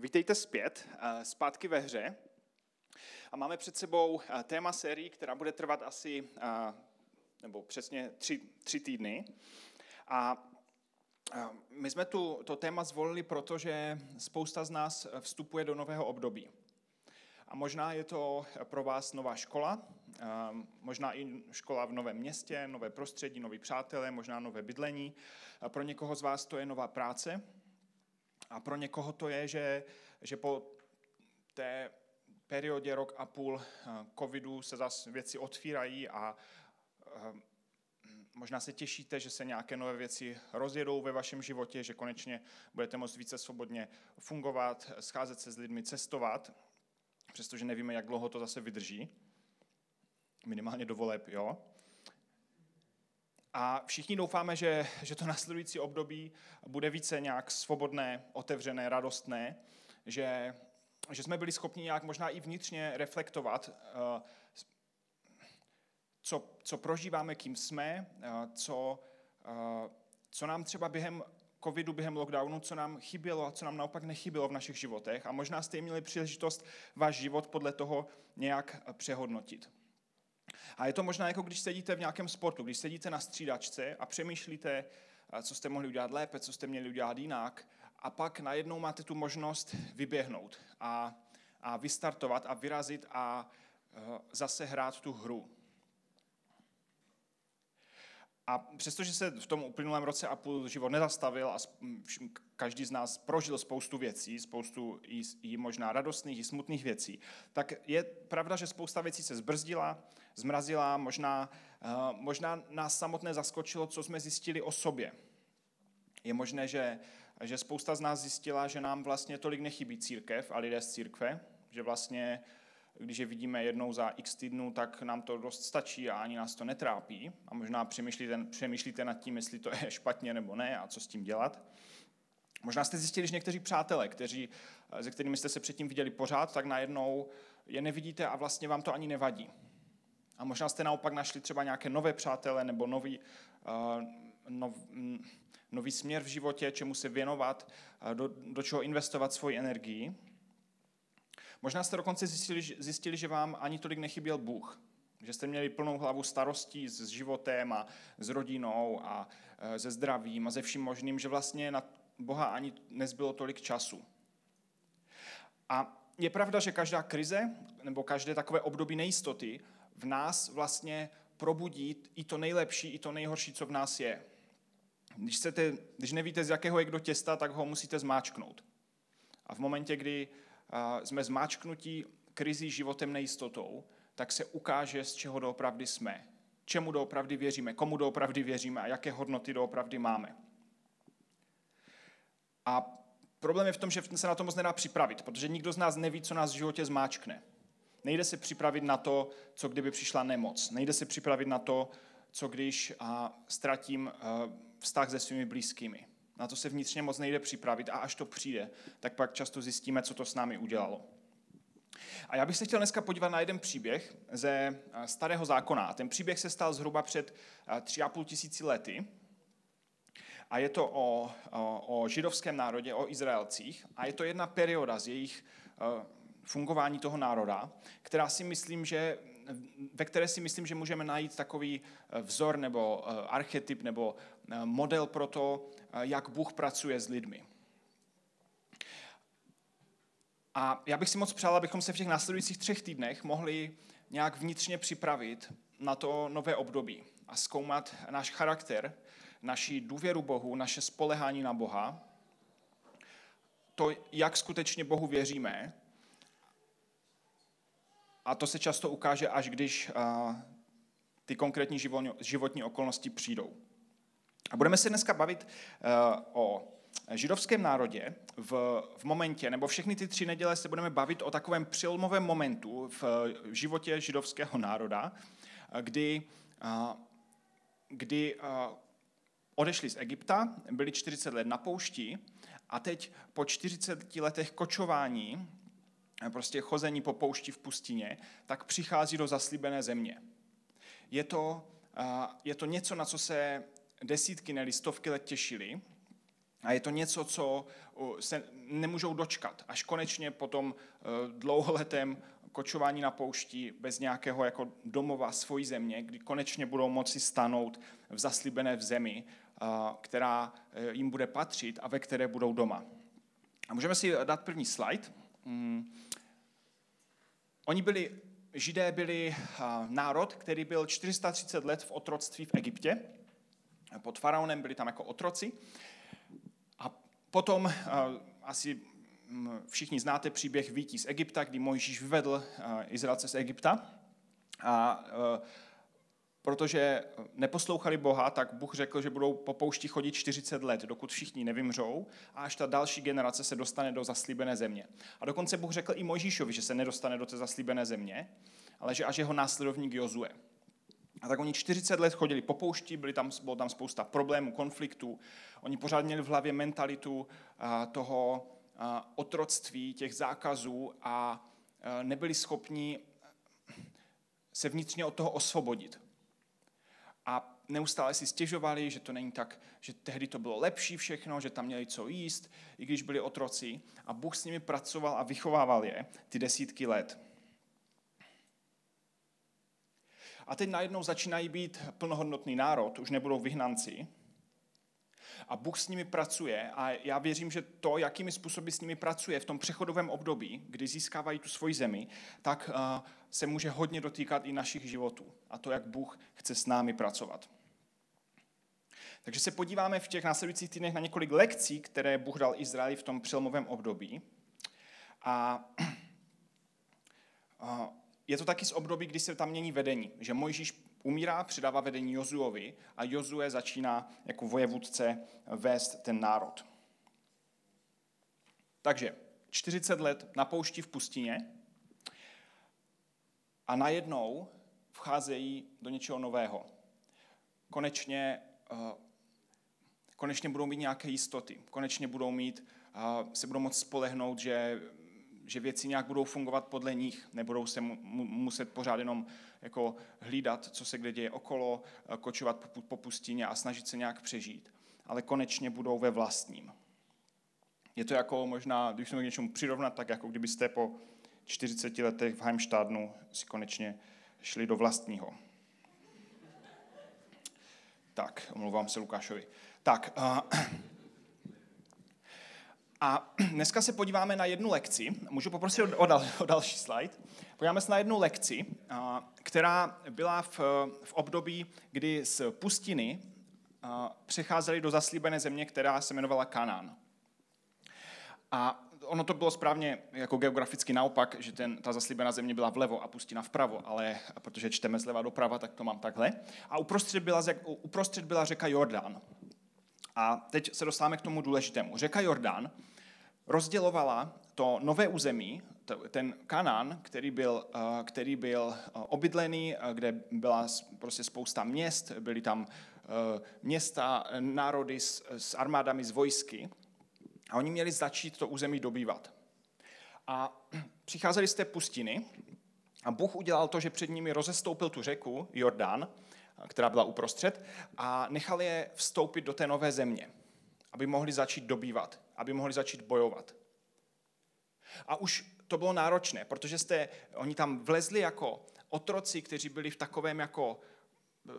Vítejte zpět, eh, zpátky ve hře. A máme před sebou eh, téma sérii, která bude trvat asi, eh, nebo přesně tři, tři týdny. A my jsme tu, to téma zvolili, protože spousta z nás vstupuje do nového období. A možná je to pro vás nová škola, možná i škola v novém městě, nové prostředí, noví přátelé, možná nové bydlení. Pro někoho z vás to je nová práce, a pro někoho to je, že, že po té periodě rok a půl eh, covidu se zase věci otvírají a eh, možná se těšíte, že se nějaké nové věci rozjedou ve vašem životě, že konečně budete moct více svobodně fungovat, scházet se s lidmi, cestovat, přestože nevíme, jak dlouho to zase vydrží. Minimálně do voleb, jo. A všichni doufáme, že, že to následující období bude více nějak svobodné, otevřené, radostné, že, že jsme byli schopni nějak možná i vnitřně reflektovat, eh, co, co prožíváme, kým jsme, eh, co, eh, co nám třeba během covidu, během lockdownu, co nám chybělo a co nám naopak nechybělo v našich životech. A možná jste měli příležitost váš život podle toho nějak přehodnotit. A je to možná jako když sedíte v nějakém sportu, když sedíte na střídačce a přemýšlíte, eh, co jste mohli udělat lépe, co jste měli udělat jinak, a pak najednou máte tu možnost vyběhnout a, a vystartovat a vyrazit a uh, zase hrát tu hru. A přestože se v tom uplynulém roce a půl život nezastavil a každý z nás prožil spoustu věcí, spoustu i, možná radostných, i smutných věcí, tak je pravda, že spousta věcí se zbrzdila, zmrazila, možná, uh, možná nás samotné zaskočilo, co jsme zjistili o sobě. Je možné, že, že spousta z nás zjistila, že nám vlastně tolik nechybí církev a lidé z církve, že vlastně když je vidíme jednou za x týdnů, tak nám to dost stačí a ani nás to netrápí. A možná přemýšlíte, přemýšlíte nad tím, jestli to je špatně nebo ne a co s tím dělat. Možná jste zjistili, že někteří přátelé, kteří, se kterými jste se předtím viděli pořád, tak najednou je nevidíte a vlastně vám to ani nevadí. A možná jste naopak našli třeba nějaké nové přátele nebo nový, uh, nov, nový směr v životě, čemu se věnovat, uh, do, do čeho investovat svoji energii. Možná jste dokonce zjistili, zjistili, že vám ani tolik nechyběl Bůh. Že jste měli plnou hlavu starostí s životem a s rodinou a e, se zdravím a ze vším možným, že vlastně na Boha ani nezbylo tolik času. A je pravda, že každá krize nebo každé takové období nejistoty v nás vlastně probudí i to nejlepší, i to nejhorší, co v nás je. Když, chcete, když nevíte, z jakého je kdo těsta, tak ho musíte zmáčknout. A v momentě, kdy jsme zmáčknutí krizí životem nejistotou, tak se ukáže, z čeho doopravdy jsme, čemu doopravdy věříme, komu doopravdy věříme a jaké hodnoty doopravdy máme. A problém je v tom, že se na to moc nedá připravit, protože nikdo z nás neví, co nás v životě zmáčkne. Nejde se připravit na to, co kdyby přišla nemoc. Nejde se připravit na to, co když a, ztratím a, vztah se svými blízkými. Na to se vnitřně moc nejde připravit a až to přijde, tak pak často zjistíme, co to s námi udělalo. A já bych se chtěl dneska podívat na jeden příběh ze starého zákona. Ten příběh se stal zhruba před tři a půl tisíci lety. A je to o, o, o židovském národě, o Izraelcích. A je to jedna perioda z jejich fungování toho národa, která si myslím, že ve které si myslím, že můžeme najít takový vzor nebo archetyp nebo model pro to, jak Bůh pracuje s lidmi. A já bych si moc přál, abychom se v těch následujících třech týdnech mohli nějak vnitřně připravit na to nové období a zkoumat náš charakter, naši důvěru Bohu, naše spolehání na Boha, to, jak skutečně Bohu věříme. A to se často ukáže, až když ty konkrétní životní okolnosti přijdou. A budeme se dneska bavit uh, o židovském národě v, v momentě, nebo všechny ty tři neděle se budeme bavit o takovém přelomovém momentu v, v životě židovského národa, kdy, uh, kdy uh, odešli z Egypta, byli 40 let na poušti a teď po 40 letech kočování, prostě chození po poušti v pustině, tak přichází do zaslíbené země. Je to, je to něco, na co se desítky, ne stovky let těšili. A je to něco, co se nemůžou dočkat. Až konečně po tom dlouholetém kočování na poušti bez nějakého jako domova svojí země, kdy konečně budou moci stanout v zaslíbené v zemi, která e, jim bude patřit a ve které budou doma. A můžeme si dát první slide. Mm. Oni byli, židé byli národ, který byl 430 let v otroctví v Egyptě. Pod faraonem byli tam jako otroci. A potom asi všichni znáte příběh Vítí z Egypta, kdy Mojžíš vyvedl Izraelce z Egypta. A protože neposlouchali Boha, tak Bůh řekl, že budou po poušti chodit 40 let, dokud všichni nevymřou a až ta další generace se dostane do zaslíbené země. A dokonce Bůh řekl i Mojžíšovi, že se nedostane do té zaslíbené země, ale že až jeho následovník Jozue. A tak oni 40 let chodili po poušti, byly tam, bylo tam spousta problémů, konfliktů. Oni pořád měli v hlavě mentalitu toho otroctví, těch zákazů a nebyli schopni se vnitřně od toho osvobodit a neustále si stěžovali, že to není tak, že tehdy to bylo lepší všechno, že tam měli co jíst, i když byli otroci. A Bůh s nimi pracoval a vychovával je ty desítky let. A teď najednou začínají být plnohodnotný národ, už nebudou vyhnanci. A Bůh s nimi pracuje a já věřím, že to, jakými způsoby s nimi pracuje v tom přechodovém období, kdy získávají tu svoji zemi, tak uh, se může hodně dotýkat i našich životů a to, jak Bůh chce s námi pracovat. Takže se podíváme v těch následujících týdnech na několik lekcí, které Bůh dal Izraeli v tom přelomovém období. A je to taky z období, kdy se tam mění vedení, že Mojžíš umírá, předává vedení Jozuovi a Jozue začíná jako vojevůdce vést ten národ. Takže 40 let na poušti v pustině, a najednou vcházejí do něčeho nového. Konečně, eh, konečně budou mít nějaké jistoty. Konečně budou mít, eh, se budou moct spolehnout, že, že věci nějak budou fungovat podle nich. Nebudou se mu, muset pořád jenom jako hlídat, co se kde děje okolo, eh, kočovat po, po pustině a snažit se nějak přežít. Ale konečně budou ve vlastním. Je to jako možná, když se k něčemu přirovnat, tak jako kdybyste po 40 letech v Heimstadnu si konečně šli do vlastního. Tak, omlouvám se Lukášovi. Tak, a, a dneska se podíváme na jednu lekci. Můžu poprosit o, dal, o další slide. Podíváme se na jednu lekci, která byla v, v období, kdy z pustiny přecházeli do zaslíbené země, která se jmenovala Kanán. A ono to bylo správně jako geograficky naopak, že ten, ta zaslíbená země byla vlevo a pustina vpravo, ale protože čteme zleva doprava, tak to mám takhle. A uprostřed byla, uprostřed byla řeka Jordán. A teď se dostáváme k tomu důležitému. Řeka Jordán rozdělovala to nové území, ten Kanán, který byl, eh, který byl eh, obydlený, eh, kde byla prostě spousta měst, byly tam města, národy s, s armádami, z vojsky. A oni měli začít to území dobývat. A přicházeli z té pustiny a Bůh udělal to, že před nimi rozestoupil tu řeku Jordán, která byla uprostřed, a nechal je vstoupit do té nové země, aby mohli začít dobývat, aby mohli začít bojovat. A už to bylo náročné, protože jste, oni tam vlezli jako otroci, kteří byli v takovém jako eh,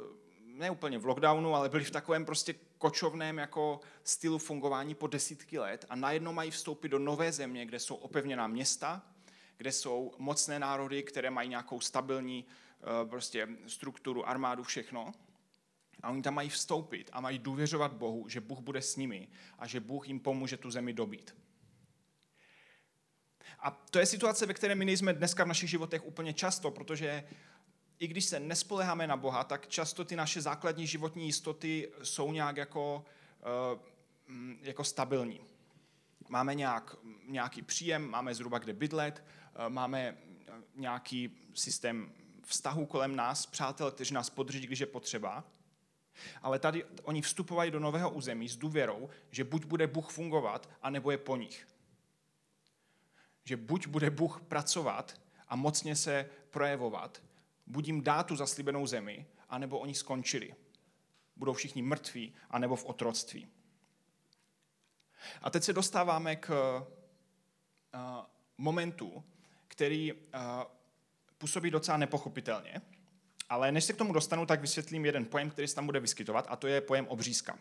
ne úplně v lockdownu, ale byli v takovém prostě kočovném jako stylu fungování po desítky let a najednou mají vstoupit do nové země, kde jsou opevněná města, kde jsou mocné národy, které mají nějakou stabilní prostě strukturu, armádu, všechno. A oni tam mají vstoupit a mají důvěřovat Bohu, že Bůh bude s nimi a že Bůh jim pomůže tu zemi dobít. A to je situace, ve které my nejsme dneska v našich životech úplně často, protože i když se nespoleháme na Boha, tak často ty naše základní životní jistoty jsou nějak jako, eh, mm, jako stabilní. Máme nějak, nějaký příjem, máme zhruba kde bydlet, eh, máme eh, nějaký systém vztahu kolem nás, přátel, kteří nás podrží, když je potřeba. Ale tady oni vstupovají do nového území s důvěrou, že buď bude Bůh fungovat, anebo je po nich. Že buď bude Bůh pracovat a mocně se projevovat, buď jim dá tu zaslíbenou zemi, anebo oni skončili. Budou všichni mrtví, anebo v otroctví. A teď se dostáváme k uh, momentu, který uh, působí docela nepochopitelně, ale než se k tomu dostanu, tak vysvětlím jeden pojem, který se tam bude vyskytovat, a to je pojem obřízka.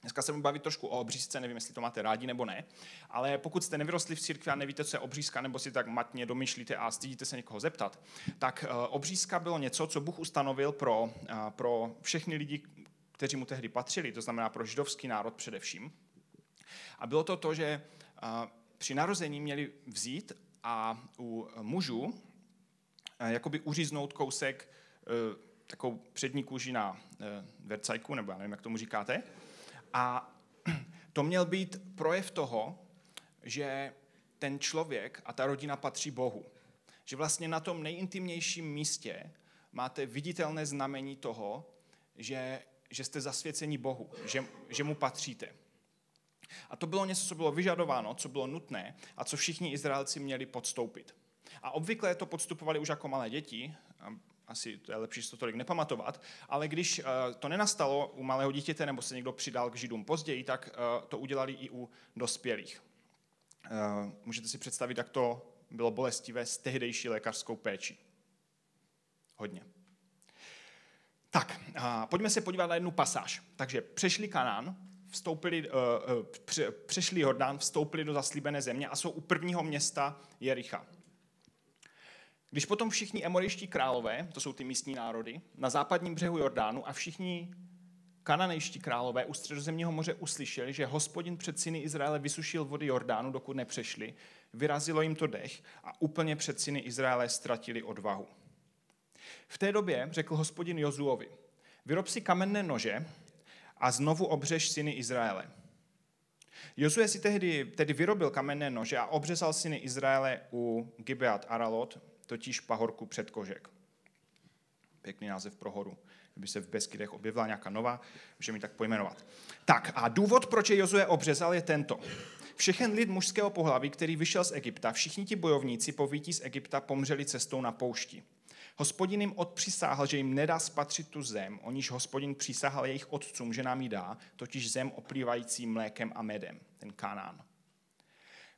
Dneska se budu bavit trošku o obřízce, nevím, jestli to máte rádi nebo ne, ale pokud jste nevyrostli v církvi a nevíte, co je obřízka, nebo si tak matně domyšlíte a stydíte se někoho zeptat, tak eh, obřízka bylo něco, co Bůh ustanovil pro, eh, pro všechny lidi, kteří mu tehdy patřili, to znamená pro židovský národ především. A bylo to to, že eh, při narození měli vzít a u mužů jakoby uříznout kousek takovou přední kůži na vercajku, nebo já nevím, jak tomu říkáte, a to měl být projev toho, že ten člověk a ta rodina patří Bohu. Že vlastně na tom nejintimnějším místě máte viditelné znamení toho, že, že jste zasvěceni Bohu, že, že mu patříte. A to bylo něco, co bylo vyžadováno, co bylo nutné a co všichni Izraelci měli podstoupit. A obvykle to podstupovali už jako malé děti, asi to je lepší si to tolik nepamatovat, ale když eh, to nenastalo u malého dítěte nebo se někdo přidal k židům později, tak eh, to udělali i u dospělých. Eh, můžete si představit, jak to bylo bolestivé s tehdejší lékařskou péčí. Hodně. Tak, pojďme se podívat na jednu pasáž. Takže přešli Kanán, vstoupili, přešli Jordán, vstoupili do zaslíbené země a jsou u prvního města Jericha. Když potom všichni emorejští králové, to jsou ty místní národy, na západním břehu Jordánu a všichni kananejští králové u středozemního moře uslyšeli, že hospodin před syny Izraele vysušil vody Jordánu, dokud nepřešli, vyrazilo jim to dech a úplně před syny Izraele ztratili odvahu. V té době řekl hospodin Jozuovi, vyrob si kamenné nože a znovu obřeš syny Izraele. Jozue si tehdy, tedy vyrobil kamenné nože a obřezal syny Izraele u Gibeat Aralot, totiž pahorku předkožek. Pěkný název pro horu. Kdyby se v Beskydech objevila nějaká nová, můžeme ji tak pojmenovat. Tak a důvod, proč je Jozue obřezal, je tento. Všechen lid mužského pohlaví, který vyšel z Egypta, všichni ti bojovníci po výtí z Egypta pomřeli cestou na poušti. Hospodin jim odpřisáhl, že jim nedá spatřit tu zem, o níž hospodin přísahal jejich otcům, že nám ji dá, totiž zem oplývající mlékem a medem, ten Kanán.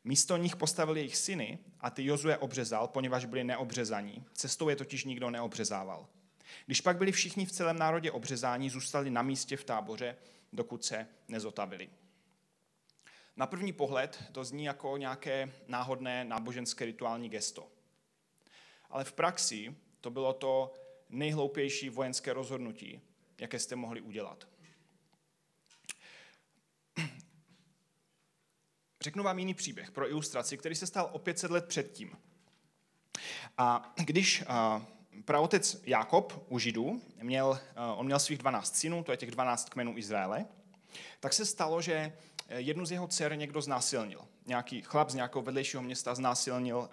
Místo nich postavil jejich syny a ty Jozue obřezal, poněvadž byli neobřezaní. Cestou je totiž nikdo neobřezával. Když pak byli všichni v celém národě obřezáni, zůstali na místě v táboře, dokud se nezotavili. Na první pohled to zní jako nějaké náhodné náboženské rituální gesto. Ale v praxi to bylo to nejhloupější vojenské rozhodnutí, jaké jste mohli udělat. Řeknu vám jiný příběh pro ilustraci, který se stal o 500 let předtím. A když praotec Jakob u Židů, měl, on měl svých 12 synů, to je těch 12 kmenů Izraele, tak se stalo, že jednu z jeho dcer někdo znásilnil. Nějaký chlap z nějakého vedlejšího města znásilnil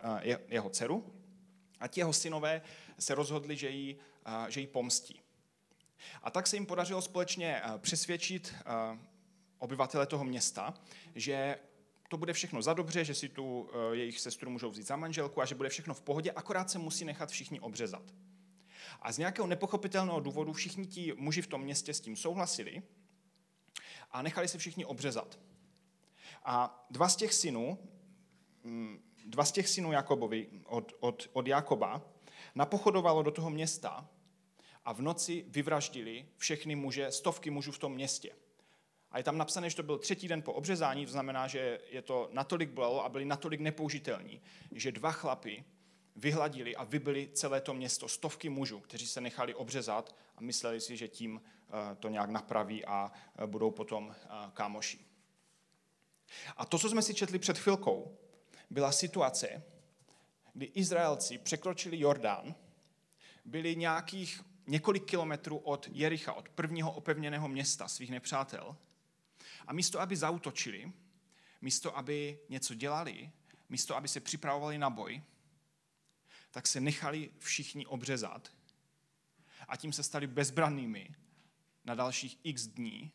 jeho dceru a ti jeho synové se rozhodli, že ji, že ji pomstí. A tak se jim podařilo společně přesvědčit obyvatele toho města, že to bude všechno za dobře, že si tu eh, jejich sestru můžou vzít za manželku a že bude všechno v pohodě, akorát se musí nechat všichni obřezat. A z nějakého nepochopitelného důvodu všichni ti muži v tom městě s tím souhlasili a nechali se všichni obřezat. A dva z těch synů, mm, dva z těch synů Jakobovi od, od, od Jakoba napochodovalo do toho města a v noci vyvraždili všechny muže, stovky mužů v tom městě. A je tam napsané, že to byl třetí den po obřezání, to znamená, že je to natolik bolelo a byli natolik nepoužitelní, že dva chlapy vyhladili a vybili celé to město, stovky mužů, kteří se nechali obřezat a mysleli si, že tím eh, to nějak napraví a eh, budou potom eh, kámoši. A to, co jsme si četli před chvilkou, byla situace, kdy Izraelci překročili Jordán, byli nějakých několik kilometrů od Jericha, od prvního opevněného města svých nepřátel a místo, aby zautočili, místo, aby něco dělali, místo, aby se připravovali na boj, tak se nechali všichni obřezat a tím se stali bezbrannými na dalších x dní.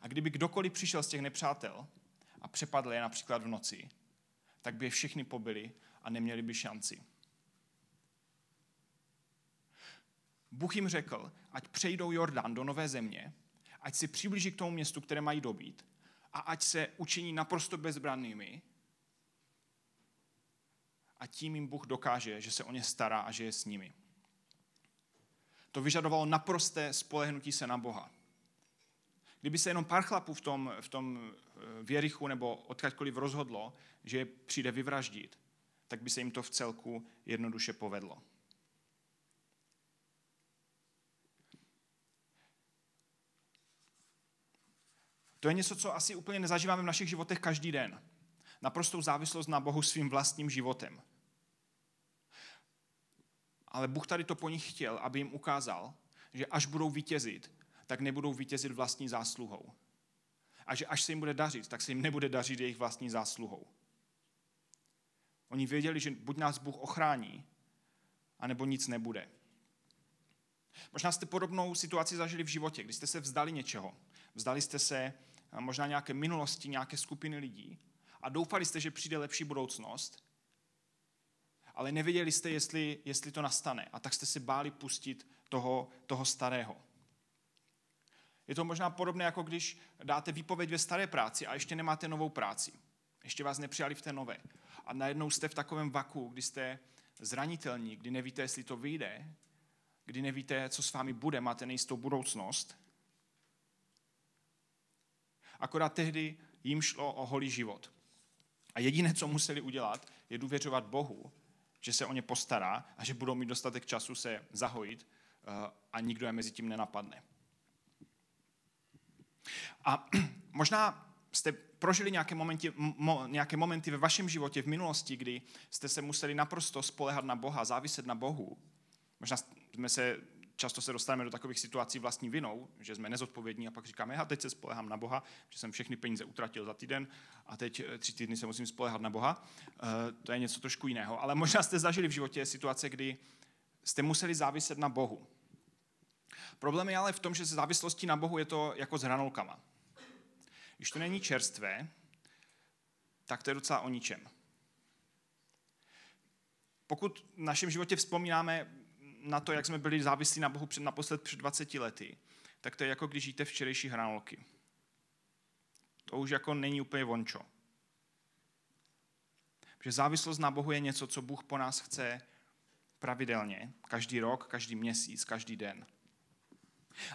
A kdyby kdokoliv přišel z těch nepřátel a přepadl je například v noci, tak by je všechny pobili a neměli by šanci. Bůh jim řekl, ať přejdou Jordán do nové země ať si přiblíží k tomu městu, které mají dobít, a ať se učiní naprosto bezbrannými. A tím jim Bůh dokáže, že se o ně stará a že je s nimi. To vyžadovalo naprosté spolehnutí se na Boha. Kdyby se jenom pár chlapů v tom, v tom eh, věrichu nebo odkaďkoliv rozhodlo, že je přijde vyvraždit, tak by se jim to v celku jednoduše povedlo. To je něco, co asi úplně nezažíváme v našich životech každý den. Naprostou závislost na Bohu svým vlastním životem. Ale Bůh tady to po nich chtěl, aby jim ukázal, že až budou vítězit, tak nebudou vítězit vlastní zásluhou. A že až se jim bude dařit, tak se jim nebude dařit jejich vlastní zásluhou. Oni věděli, že buď nás Bůh ochrání, anebo nic nebude. Možná jste podobnou situaci zažili v životě, kdy jste se vzdali něčeho. Vzdali jste se možná nějaké minulosti, nějaké skupiny lidí a doufali jste, že přijde lepší budoucnost, ale nevěděli jste, jestli, jestli to nastane a tak jste se báli pustit toho, toho starého. Je to možná podobné, jako když dáte výpověď ve staré práci a ještě nemáte novou práci. Ještě vás nepřijali v té nové. A najednou jste v takovém vaku, kdy jste zranitelní, kdy nevíte, jestli to vyjde, kdy nevíte, co s vámi bude, máte nejistou budoucnost. Akorát tehdy jim šlo o holý život. A jediné, co museli udělat, je důvěřovat Bohu, že se o ně postará a že budou mít dostatek času se zahojit eh, a nikdo je mezi tím nenapadne. A možná jste prožili nějaké momenty, mo, nějaké momenty ve vašem životě v minulosti, kdy jste se museli naprosto spolehat na Boha, záviset na Bohu. Možná jsme se, často se dostaneme do takových situací vlastní vinou, že jsme nezodpovědní a pak říkáme, já teď se spolehám na Boha, že jsem všechny peníze utratil za týden a teď eh, tři týdny se musím spolehat na Boha. E, to je něco trošku jiného. Ale možná jste zažili v životě situace, kdy jste museli záviset na Bohu. Problém je ale v tom, že se závislostí na Bohu je to jako s hranolkama. Když to není čerstvé, tak to je docela o ničem. Pokud v našem životě vzpomínáme na to, jak jsme byli závislí na Bohu před, naposled před 20 lety, tak to je jako když jíte včerejší hranolky. To už jako není úplně vončo. Že závislost na Bohu je něco, co Bůh po nás chce pravidelně, každý rok, každý měsíc, každý den.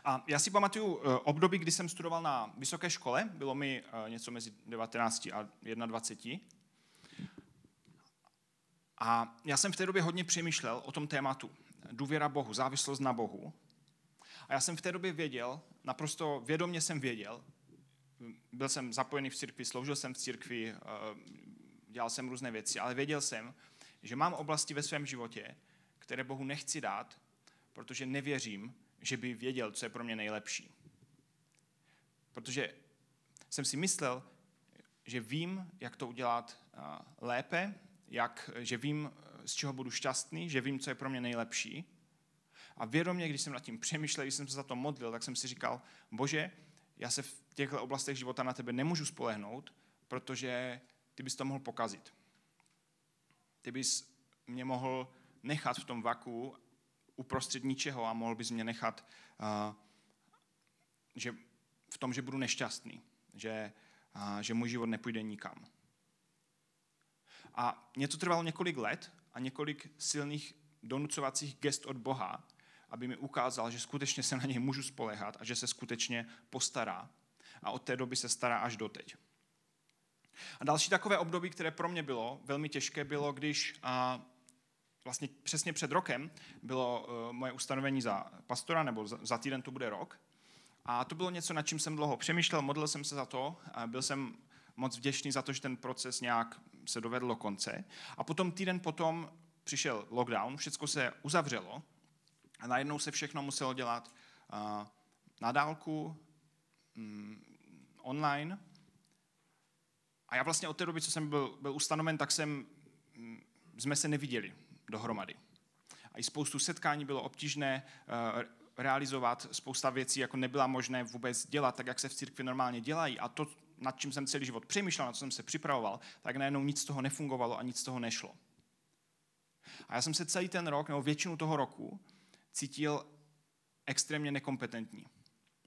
A já si pamatuju eh, období, kdy jsem studoval na vysoké škole, bylo mi eh, něco mezi 19 a 21. A já jsem v té době hodně přemýšlel o tom tématu. Důvěra Bohu, závislost na Bohu. A já jsem v té době věděl, naprosto vědomě jsem věděl, byl jsem zapojený v církvi, sloužil jsem v církvi, eh, dělal jsem různé věci, ale věděl jsem, že mám oblasti ve svém životě, které Bohu nechci dát, protože nevěřím, že by věděl, co je pro mě nejlepší. Protože jsem si myslel, že vím, jak to udělat lépe, jak, že vím, z čeho budu šťastný, že vím, co je pro mě nejlepší. A vědomě, když jsem nad tím přemýšlel, když jsem se za to modlil, tak jsem si říkal, bože, já se v těchto oblastech života na tebe nemůžu spolehnout, protože ty bys to mohl pokazit. Ty bys mě mohl nechat v tom vaku uprostřed ničeho a mohl bys mě nechat uh, že v tom, že budu nešťastný, že, uh, že můj život nepůjde nikam. A mě to trvalo několik let několik silných donucovacích gest od Boha, aby mi ukázal, že skutečně se na něj můžu spolehat a že se skutečně postará. A od té doby se stará až doteď. A další takové období, které pro mě bylo velmi těžké, bylo, když a, vlastně přesně před rokem bylo uh, moje ustanovení za pastora, nebo za, týden to bude rok. A to bylo něco, nad čím jsem dlouho přemýšlel, modlil jsem se za to, a byl jsem moc vděčný za to, že ten proces nějak se dovedl do konce. A potom týden potom přišel lockdown, všechno se uzavřelo a najednou se všechno muselo dělat uh, na dálku, um, online. A já vlastně od té doby, co jsem byl, byl ustanoven, tak jsem, um, jsme se neviděli dohromady. A i spoustu setkání bylo obtížné uh, realizovat, spousta věcí jako nebyla možné vůbec dělat tak, jak se v církvi normálně dělají. A to, nad čím jsem celý život přemýšlel, na co jsem se připravoval, tak najednou nic z toho nefungovalo a nic z toho nešlo. A já jsem se celý ten rok, nebo většinu toho roku, cítil extrémně nekompetentní.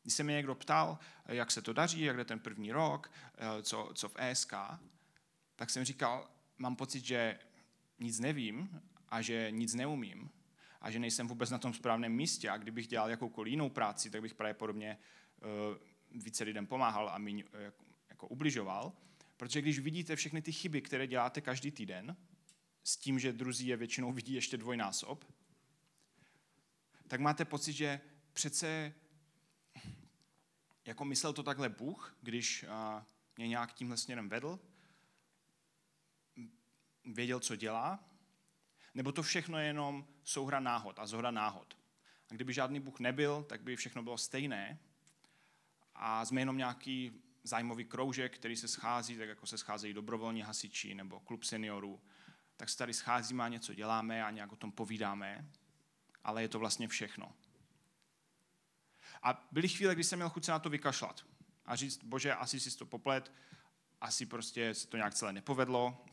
Když se mě někdo ptal, jak se to daří, jak jde ten první rok, co, co v ESK, tak jsem říkal, mám pocit, že nic nevím a že nic neumím a že nejsem vůbec na tom správném místě a kdybych dělal jakoukoliv jinou práci, tak bych pravděpodobně uh, více lidem pomáhal a méně uh, jako ubližoval. Protože když vidíte všechny ty chyby, které děláte každý týden, s tím, že druzí je většinou vidí ještě dvojnásob, tak máte pocit, že přece jako myslel to takhle Bůh, když mě nějak tímhle směrem vedl, věděl, co dělá, nebo to všechno je jenom souhra náhod a zhoda náhod. A kdyby žádný Bůh nebyl, tak by všechno bylo stejné a jsme jenom nějaký zájmový kroužek, který se schází, tak jako se scházejí dobrovolní hasiči nebo klub seniorů, tak se tady scházíme a něco děláme a nějak o tom povídáme, ale je to vlastně všechno. A byly chvíle, kdy jsem měl chuť se na to vykašlat a říct, bože, asi si to poplet, asi prostě se to nějak celé nepovedlo,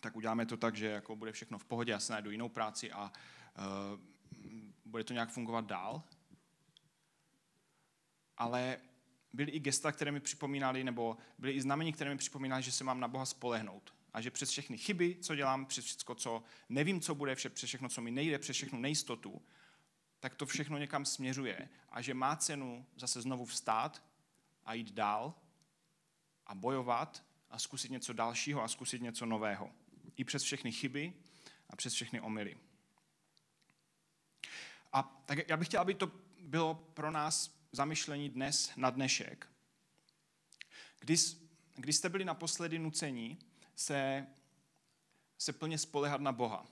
tak uděláme to tak, že jako bude všechno v pohodě, já se najdu jinou práci a uh, bude to nějak fungovat dál. Ale byly i gesta, které mi připomínaly, nebo byly i znamení, které mi připomínaly, že se mám na Boha spolehnout. A že přes všechny chyby, co dělám, přes všechno, co nevím, co bude, přes všechno, co mi nejde, přes všechnu nejistotu, tak to všechno někam směřuje. A že má cenu zase znovu vstát a jít dál a bojovat a zkusit něco dalšího a zkusit něco nového i přes všechny chyby a přes všechny omily. A tak já bych chtěl, aby to bylo pro nás zamyšlení dnes na dnešek. Když, když jste byli naposledy nuceni se, se plně spolehat na Boha.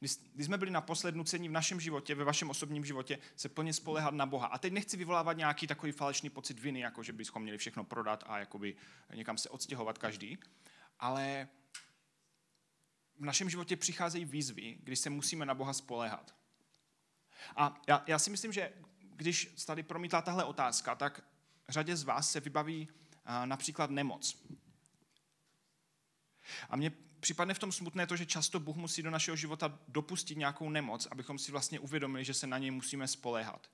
Když, jsme byli naposled nuceni v našem životě, ve vašem osobním životě, se plně spolehat na Boha. A teď nechci vyvolávat nějaký takový falešný pocit viny, jako že bychom měli všechno prodat a jakoby někam se odstěhovat každý, ale v našem životě přicházejí výzvy, když se musíme na Boha spoléhat. A já, já si myslím, že když tady promítá tahle otázka, tak řadě z vás se vybaví například nemoc. A mně připadne v tom smutné to, že často Bůh musí do našeho života dopustit nějakou nemoc, abychom si vlastně uvědomili, že se na něj musíme spoléhat.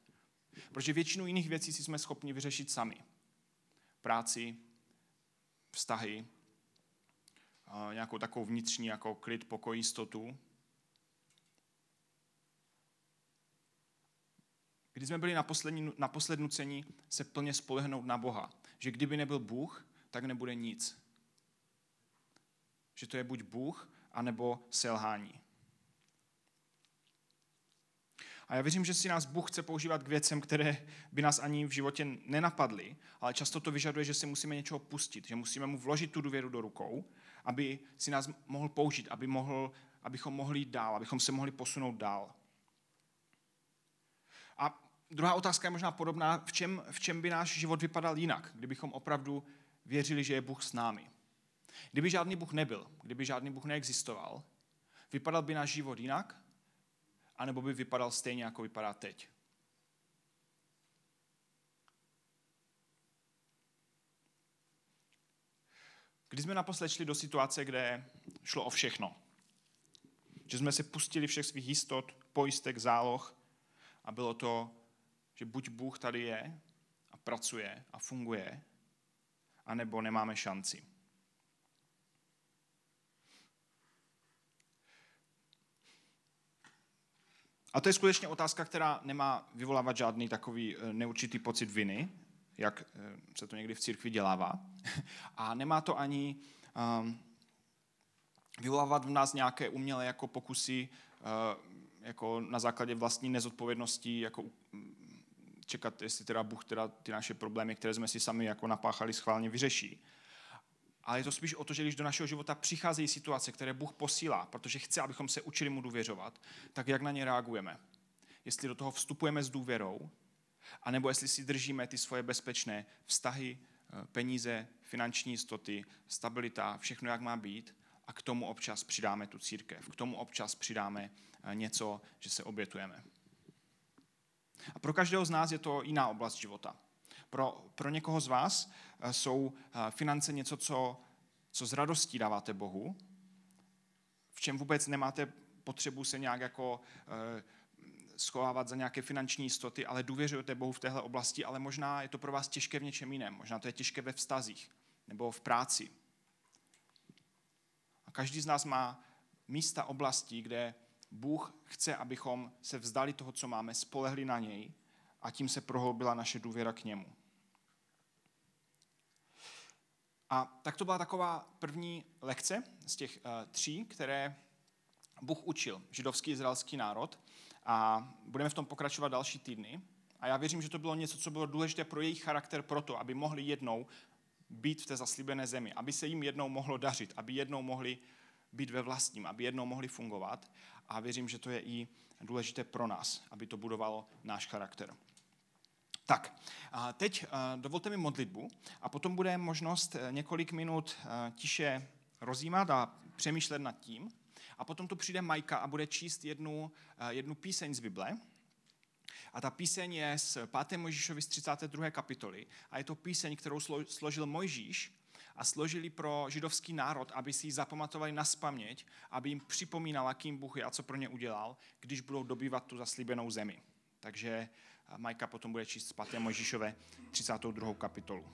Protože většinu jiných věcí si jsme schopni vyřešit sami. Práci, vztahy, nějakou takovou vnitřní jako klid, pokoj, jistotu. Když jsme byli na, poslední, na se plně spolehnout na Boha. Že kdyby nebyl Bůh, tak nebude nic. Že to je buď Bůh, anebo selhání. A já věřím, že si nás Bůh chce používat k věcem, které by nás ani v životě nenapadly, ale často to vyžaduje, že si musíme něčeho pustit, že musíme mu vložit tu důvěru do rukou aby si nás mohl použít, aby mohl, abychom mohli jít dál, abychom se mohli posunout dál. A druhá otázka je možná podobná, v čem, v čem by náš život vypadal jinak, kdybychom opravdu věřili, že je Bůh s námi. Kdyby žádný Bůh nebyl, kdyby žádný Bůh neexistoval, vypadal by náš život jinak, anebo by vypadal stejně, jako vypadá teď. Kdy jsme naposled šli do situace, kde šlo o všechno. Že jsme se pustili všech svých jistot, pojistek, záloh a bylo to, že buď Bůh tady je a pracuje a funguje, anebo nemáme šanci. A to je skutečně otázka, která nemá vyvolávat žádný takový eh, neurčitý pocit viny, jak eh, se to někdy v církvi dělává. A nemá to ani um, vyvolávat v nás nějaké umělé jako pokusy uh, jako na základě vlastní nezodpovědnosti jako čekat, jestli teda Bůh teda ty naše problémy, které jsme si sami jako napáchali, schválně vyřeší. Ale je to spíš o to, že když do našeho života přicházejí situace, které Bůh posílá, protože chce, abychom se učili mu důvěřovat, tak jak na ně reagujeme? Jestli do toho vstupujeme s důvěrou, a nebo jestli si držíme ty svoje bezpečné vztahy, eh, peníze, finanční jistoty, stabilita, všechno, jak má být, a k tomu občas přidáme tu církev. K tomu občas přidáme eh, něco, že se obětujeme. A pro každého z nás je to jiná oblast života. Pro, pro někoho z vás eh, jsou finance něco, co, co z radostí dáváte Bohu, v čem vůbec nemáte potřebu se nějak jako schovávat za nějaké finanční jistoty, ale důvěřujete Bohu v téhle oblasti, ale možná je to pro vás těžké v něčem jiném. Možná to je těžké ve vztazích nebo v práci. A každý z nás má místa, oblasti, kde Bůh chce, abychom se vzdali toho, co máme, spolehli na něj a tím se prohloubila naše důvěra k němu. A tak to byla taková první lekce z těch uh, tří, které Bůh učil židovský izraelský národ a budeme v tom pokračovat další týdny. A já věřím, že to bylo něco, co bylo důležité pro jejich charakter proto, aby mohli jednou být v té zaslíbené zemi, aby se jim jednou mohlo dařit, aby jednou mohli být ve vlastním, aby jednou mohli fungovat. A věřím, že to je i důležité pro nás, aby to budovalo náš charakter. Tak, a teď dovolte mi modlitbu a potom bude možnost eh, několik minut eh, tiše rozjímat a přemýšlet nad tím. A potom tu přijde Majka a bude číst jednu, eh, jednu píseň z Bible. A ta píseň je z 5. Mojžíšovi z 32. kapitoly. A je to píseň, kterou složil Mojžíš a složili pro židovský národ, aby si ji zapamatovali na spaměť, aby jim připomínala, kým Bůh je a co pro ně udělal, když budou dobývat tu zaslíbenou zemi. Takže Majka potom bude číst z 5. Mojžíšové 32. kapitolu.